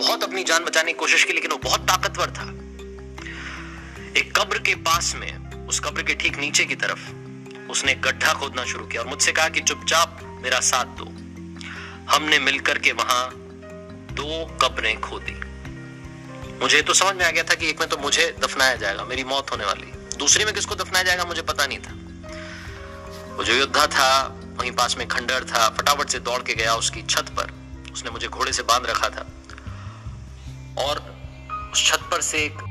बहुत अपनी जान बचाने की कोशिश की, लेकिन वो बहुत ताकतवर था। एक कब्र के पास में, उस कब्र के ठीक नीचे की तरफ़, उसने गड्ढा खोदना शुरू किया और मुझसे कहा कि चुपचाप मेरा साथ दो। हमने मिलकर के वहाँ दो कब्रें खोदी। मुझे तो समझ में आ गया था कि एक में तो मुझे दफनाया जाएगा, मेरी मौत होने वाली। दूसरी में किसको दफनाया जाएगा, मुझे पता नहीं था। वो जो योद्धा था, वहीं पास में खंडर था, फटाफट से दौड़ के गया उसकी छत पर। उसने मुझे घोड़े से बाँध रखा था। छत पर से एक